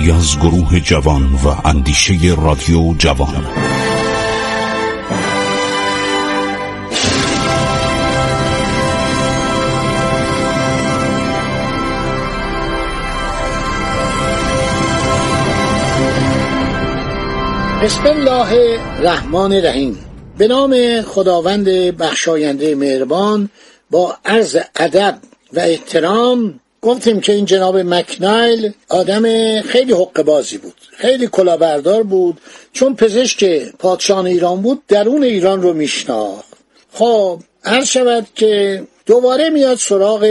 کاری از گروه جوان و اندیشه رادیو جوان. بسم الله الرحمن الرحیم. به نام خداوند بخشاینده مهربان با عرض ادب و احترام گفتیم که این جناب مکنایل آدم خیلی حق بازی بود. خیلی کلاهبردار بود. چون پزشک پادشاه ایران بود درون ایران رو میشناخت. خب هر شود که دوباره میاد سراغ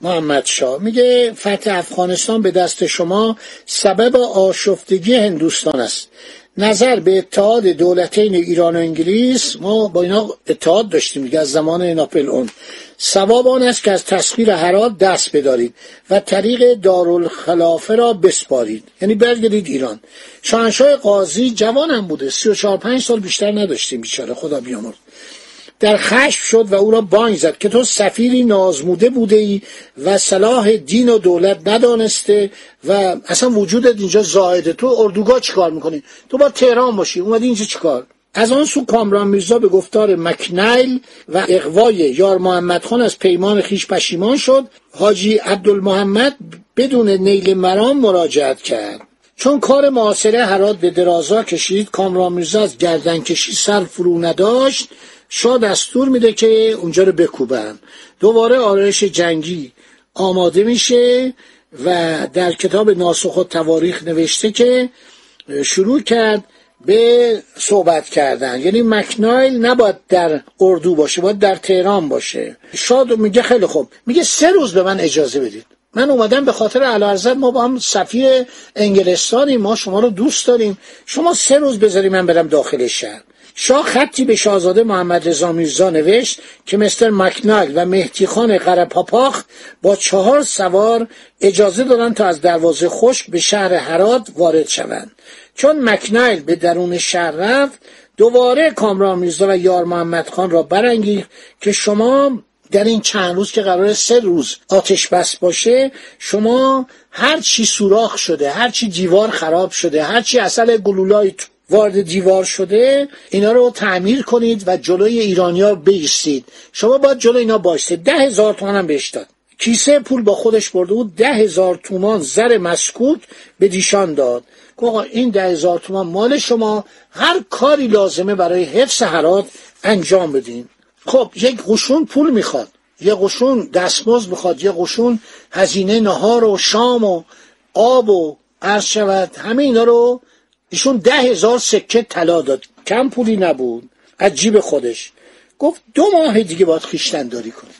محمد شاه. میگه فتح افغانستان به دست شما سبب آشفتگی هندوستان است. نظر به اتحاد دولتین ایران و انگلیس ما با اینا اتحاد داشتیم دیگه از زمان ناپل اون. سواب آن است که از تسخیر هرات دست بدارید و طریق دارالخلافه را بسپارید. یعنی برگردید ایران. شاهنشاه قاضی جوانم بوده. سی و چهار پنج سال بیشتر نداشتیم بیچاره. خدا بیامرد در خشم شد و او را بانگ زد که تو سفیری نازموده بوده ای و صلاح دین و دولت ندانسته و اصلا وجودت اینجا زایده تو اردوگاه چیکار می‌کنی؟ تو با تهران باشی. اومدی اینجا چیکار؟ از آن سو کامران میرزا به گفتار مکنیل و اقوای یار محمد خان از پیمان خیش پشیمان شد. حاجی عبدالمحمد بدون نیل مرام مراجعت کرد. چون کار معاصره هرات به درازا کشید کامران میرزا از گردن کشی سر فرو نداشت. شاه دستور میده که اونجا رو بکوبن. دوباره آرایش جنگی آماده میشه و در کتاب ناسخ و تواریخ نوشته که شروع کرد به صحبت کردن. یعنی مکنایل نباید در اردو باشه باید در تهران باشه. شاد میگه خیلی خوب. میگه سه روز به من اجازه بدید. من اومدم به خاطر علارزت ما با هم سفیر انگلستانی ما شما رو دوست داریم. شما سه روز بذاری من برم داخل شهر. شاه خطی به شاهزاده محمد رضا میرزا نوشت که مستر مکنایل و مهدی خان قرپاپاخ با چهار سوار اجازه دادن تا از دروازه خشک به شهر هرات وارد شوند. چون مکنایل به درون شهر رفت دوباره کامران میرزا و یار محمد خان را برانگیخت که شما در این چند روز که قرار سه روز آتش بس باشه شما هر چی سوراخ شده هر چی دیوار خراب شده هر چی اصل گلولای وارد دیوار شده اینا رو تعمیر کنید و جلوی ایرانیا بیستید شما باید جلوی اینا باشید ده هزار تومان هم بهش داد. کیسه پول با خودش برده بود ده هزار تومان زر مسکوک به دیشان داد. آقا این ده هزار تومان مال شما. هر کاری لازمه برای حفظ حرات انجام بدین. خب یک قشون پول می‌خواد. یه قشون دستمزد می‌خواد. یه قشون هزینه نهار و شام و آب و عرض شود. همه اینا رو ایشون ده هزار سکه طلا داد. کم پولی نبود. از جیب خودش. گفت دو ماه دیگه باید خیشتن داری کنید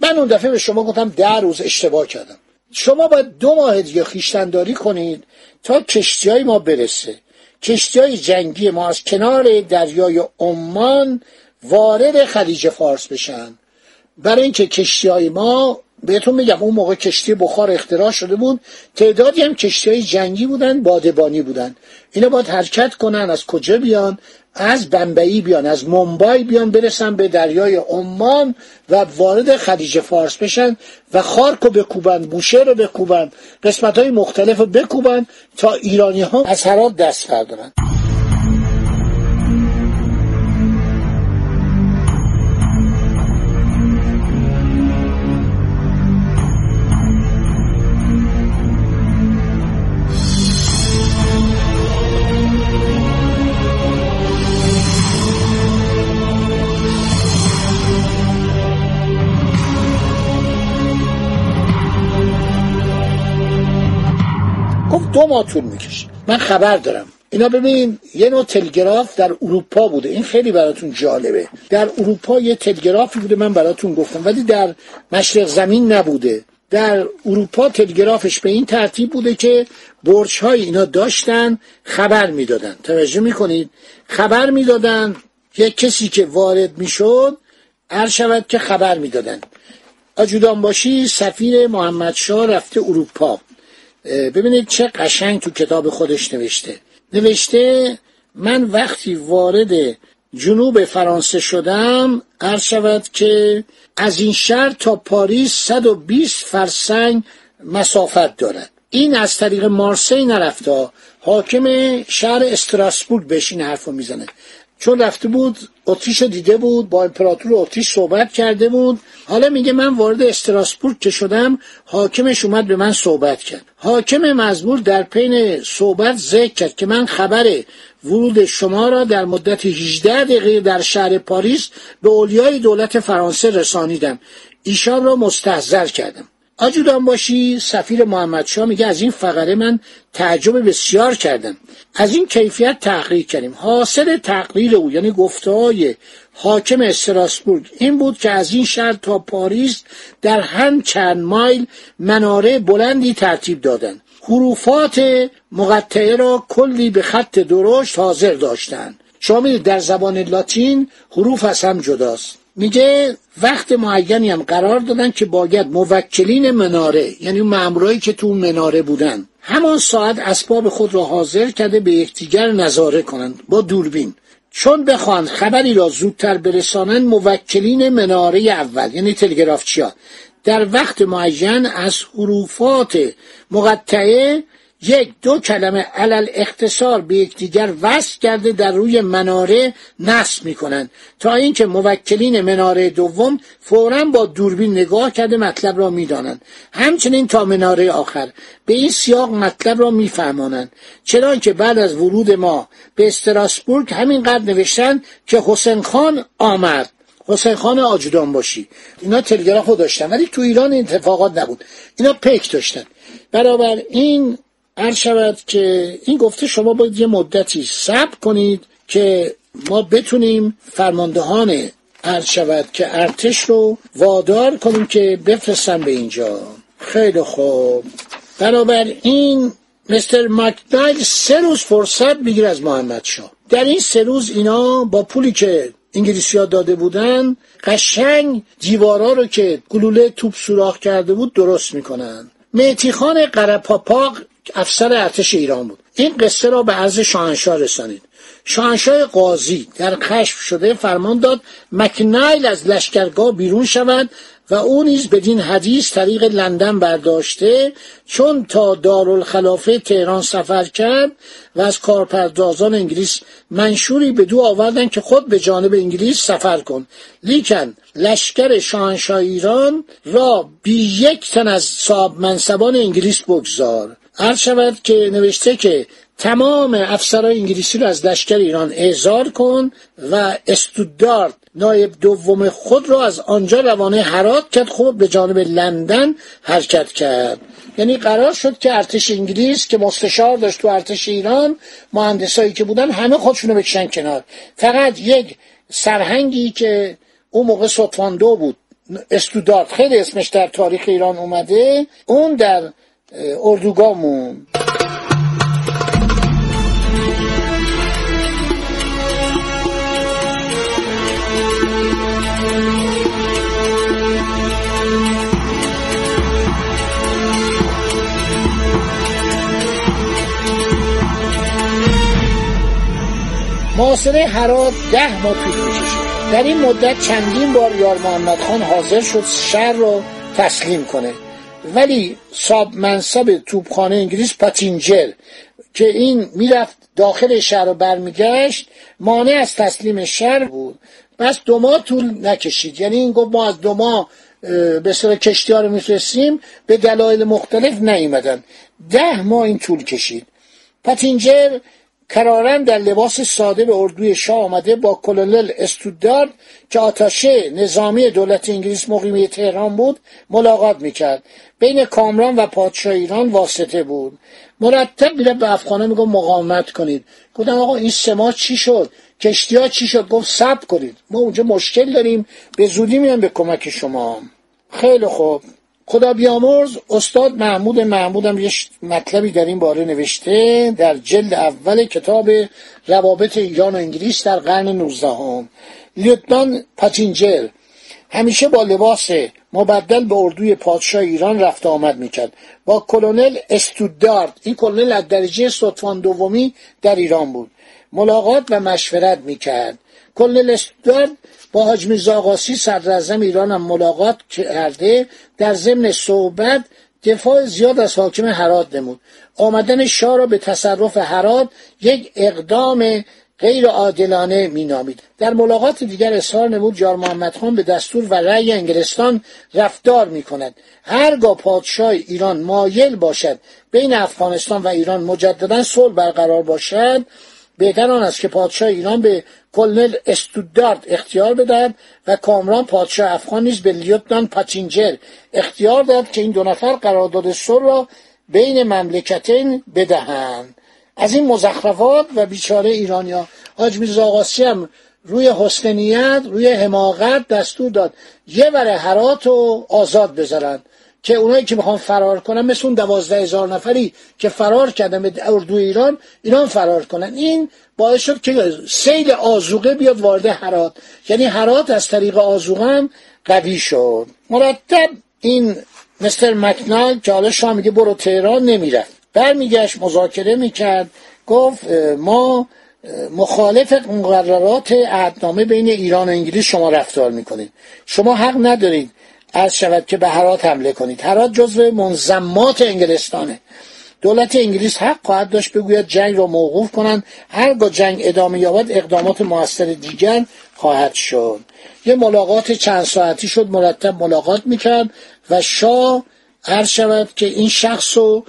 من اون دفعه به شما گفتم ده روز اشتباه کردم. شما باید دو ماه دیگه خیشتن داری کنید تا کشتی های ما برسه. کشتی های جنگی ما از کنار دریای عمان وارد خلیج فارس بشن. برای اینکه کشتی های ما بهتون میگم اون موقع کشتی بخار اختراع شده بود. تعدادی هم کشتی های جنگی بودن بادبانی بودن. اینا باید حرکت کنن از کجا بیان؟ از بمبئی بیان از ممبای بیان برسن به دریای عمان و وارد خلیج فارس بشن و خارک رو بکوبن بوشه رو بکوبن قسمت های مختلف رو بکوبن تا ایرانی ها از هرات دست بردارن. ماه طول می‌کشه. من خبر دارم. اینا ببینید یه نوع تلگراف در اروپا بوده. این خیلی براتون جالبه. در اروپا یه تلگرافی بوده من براتون گفتم. ولی در مشرق زمین نبوده. در اروپا تلگرافش به این ترتیب بوده که برج های اینا داشتن خبر می‌دادن. توجه می‌کنید؟ خبر می‌دادن یک کسی که وارد می‌شد هر شود که خبر می‌دادن. آجودان باشی سفیر محمد شاه رفته اروپا. ببینید چه قشنگ تو کتاب خودش نوشته. نوشته من وقتی وارد جنوب فرانسه شدم عرض شود که از این شهر تا پاریس 120 فرسنگ مسافت دارد. این از طریق مارسی نرفته. حاکم شهر استراسبورگ بهش این حرف می‌زنه. چون رفته بود اتریش دیده بود با امپراتور اتریش صحبت کرده بود. حالا میگه من وارد استراسبورگ که شدم حاکمش اومد به من صحبت کرد. حاکم مزبور در پین صحبت ذکر کرد که من خبر ورود شما را در مدت 18 دقیقه در شهر پاریس به اولیای دولت فرانسه رسانیدم. ایشان را مستحضر کردم. آجودان باشی سفیر محمد میگه از این فقره من تعجب بسیار کردم. از این کیفیت تحقیق کردیم. حاصل تقریر او یعنی گفته حاکم استراسبورگ این بود که از این شهر تا پاریس در هم چند مایل مناره بلندی ترتیب دادند حروفات مقطعه را کلی به خط درشت حاضر داشتند شما در زبان لاتین حروف از هم جداست. میگه وقت معینی هم قرار دادن که باید موکلین مناره یعنی مامورایی که تو مناره بودن همان ساعت اسباب خود را حاضر کرده به یکدیگر نظاره کنند با دوربین. چون بخواند خبری را زودتر برسانند موکلین مناره اول یعنی تلگرافچیا در وقت معین از حروفات مقطعه یک دو کلمه علل اختصار به یکدیگر وصل کرده در روی مناره نصب می‌کنند. تا اینکه موکلین مناره دوم فورا با دوربین نگاه کرده مطلب را می‌دانند. همچنین تا مناره آخر. به این سیاق مطلب را میفهمانند. چرا که بعد از ورود ما به استراسبورگ همینقدر نوشتن که حسین خان آمد. حسین خان آجودان باشی. اینا تلگراف رو داشتن ولی تو ایران این اتفاقات نبود. اینا پیک داشتن. برابر این عرض شود که این گفته شما باید یه مدتی صبر کنید که ما بتونیم فرماندهان عرض شود که ارتش رو وادار کنیم که بفرستن به اینجا. خیلی خوب. برابر این مستر مکنایل سه روز فرصت بگیر از محمد شا در این سه روز اینا با پولی که انگلیسی ها داده بودن قشنگ دیوارا رو که گلوله توپ سوراخ کرده بود درست می‌کنن. میتیخان قرپاپاق افسر ارتش ایران بود. این قصه را به عرض شاهنشاه رسانید. شاهنشاه قاضی در کشف شده فرمان داد مکنایل از لشکرگاه بیرون شود و او نیز بدین حدیث طریق لندن برداشته چون تا دارالخلافه تهران سفر کرد و از کارپردازان انگلیس منشوری به دو آوردن که خود به جانب انگلیس سفر کن. لیکن لشکر شاهنشاه ایران را بی یک تن از صاحب منصبان انگلیس بگذار. عرض شود که نوشته که تمام افسرهای انگلیسی رو از لشکر ایران اعزار کن و استودارد نایب دوم خود را از آنجا روانه هرات کرد خود به جانب لندن حرکت کرد. یعنی قرار شد که ارتش انگلیس که مستشار داشت تو ارتش ایران مهندسایی که بودن همه خودشونو بکشن کنار. فقط یک سرهنگی که اون موقع سطفاندو بود استودارد خیلی اسمش در تاریخ ایران اومده اون در اردوگامون محاصره هرات ده ماه طول کشید در این مدت چندین بار یار محمد خان حاضر شد شهر رو تسلیم کنه. ولی صاب منصب توپخانه انگلیس پاتینجر که این می‌رفت داخل شهر رو برمیگشت مانع از تسلیم شهر بود. بس دو ماه طول نکشید. یعنی این گفت ما از دو ماه به سر کشتی ها رو میفرستیم به دلایل مختلف نیومدن. ده ماه این طول کشید. پاتینجر کرارن در لباس ساده به اردوی شاه آمده با کلونل استودارد که آتاشه نظامی دولت انگلیس مقیمی تهران بود ملاقات می‌کرد. بین کامران و پادشاه ایران واسطه بود. مرتب میره به افغانه میگو مقاومت کنید. گفتم آقا این سه چی شد؟ کشتی ها چی شد؟ گفت سب کنید. ما اونجا مشکل داریم. به زودی میان به کمک شما. خیلی خوب. خدا بیامرز استاد محمود محمودم یه مطلبی در این باره نوشته در جلد اول کتاب روابط ایران و انگلیس در قرن 19 هم لیوتنان پاتینجر. همیشه با لباس مبدل به اردوی پادشاه ایران رفت آمد می‌کرد. با کلونل استودارد. این کلونل از درجه صدفان دومی در ایران بود. ملاقات و مشورت می‌کرد. کلونل استودارد با حاج میرزا صدر ایران هم ملاقات کرده در ضمن صحبت دفاع زیاد از حاکم هرات نمود. آمدن شاه را به تصرف هرات یک اقدام غیر عادلانه مینامید. در ملاقات دیگر اظهار نمود جار محمد خان به دستور و رأی انگلستان رفتار می کند هرگاه پادشاه ایران مایل باشد بین افغانستان و ایران مجددا صلح برقرار باشد بهتر آن است که پادشاه ایران به کلنل استودارد اختیار بدهد و کامران پادشاه افغان نیز به لیوتنان پاتینجر اختیار داد که این دو نفر قرارداد صلح را بین مملکتین بدهند. از این مزخرفات و بیچاره ایرانیا حاج میرزا هم روی حسنیت روی حماقت دستور داد یه وره حرات رو آزاد بذارن. که اونایی که می‌خوان فرار کنن مثل اون دوازده هزار نفری که فرار کردن به اردو ایران ایران فرار کنن. این باعث شد که سیل آزوقه بیاد وارد حرات یعنی حرات از طریق آزوقه هم قوی شد. مرتب این مستر مکنال که حالا شما میگه برو تهران نمی‌رفت. برمیگشت مذاکره می‌کرد. گفت ما مخالف مقررات عهدنامه بین ایران و انگلیس شما رفتار می‌کنید شما حق ندارید. از شود که به هرات حمله کنید. هرات جزو منظمات انگلستانه. دولت انگلیس حق خواهد داشت بگوید جنگ را موقوف کنند. هرگاه جنگ ادامه یابد اقدامات موثر دیگر خواهد شد. یه ملاقات چند ساعتی شد مرتب ملاقات می‌کرد و شاه هر شود که این شخص رو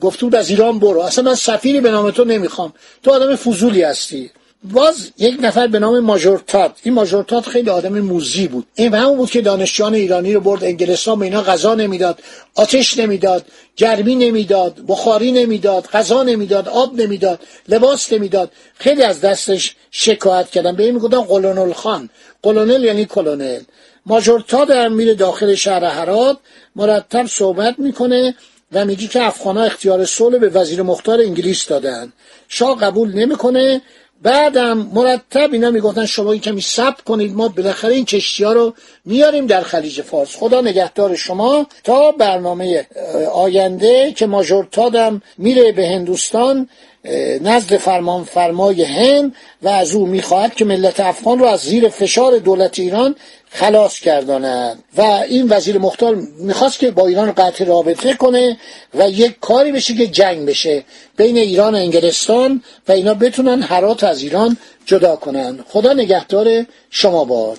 گفته بود از ایران برو. اصلا من سفیری به نام تو نمی‌خوام. تو آدم فضولی هستی. باز یک نفر به نام ماژورتات این ماژورتات خیلی آدم موزی بود. این همون بود که دانشجویان ایرانی رو برد انگلستان به اینا غذا نمی‌داد آتش نمی‌داد گرمی نمی‌داد بخاری نمی‌داد غذا نمی‌داد آب نمی‌داد لباس نمی‌داد. خیلی از دستش شکایت کردن. به این می‌گفتن قلونل خان. قلونل یعنی کلونل. ماژورتات هم میره داخل شهر هرات مرتب صحبت می‌کنه و میگی که افغانها اختیار صلح به وزیر مختار انگلیس دادن. شاه قبول نمی‌کنه. بعدم مرتب اینا می‌گفتن شما کمی صبر کنید ما بالاخره این کشتی ها رو میاریم در خلیج فارس. خدا نگهدار شما. تا برنامه آینده که ماژورتادم میره به هندوستان نزد فرمان فرمای هند و از او می‌خواهد که ملت افغان رو از زیر فشار دولت ایران خلاص کرداند و این وزیر مختار می‌خواست که با ایران قطع رابطه کنه و یک کاری بشه که جنگ بشه بین ایران و انگلستان و اینا بتونن حرات از ایران جدا کنن. خدا نگهدار شما باد.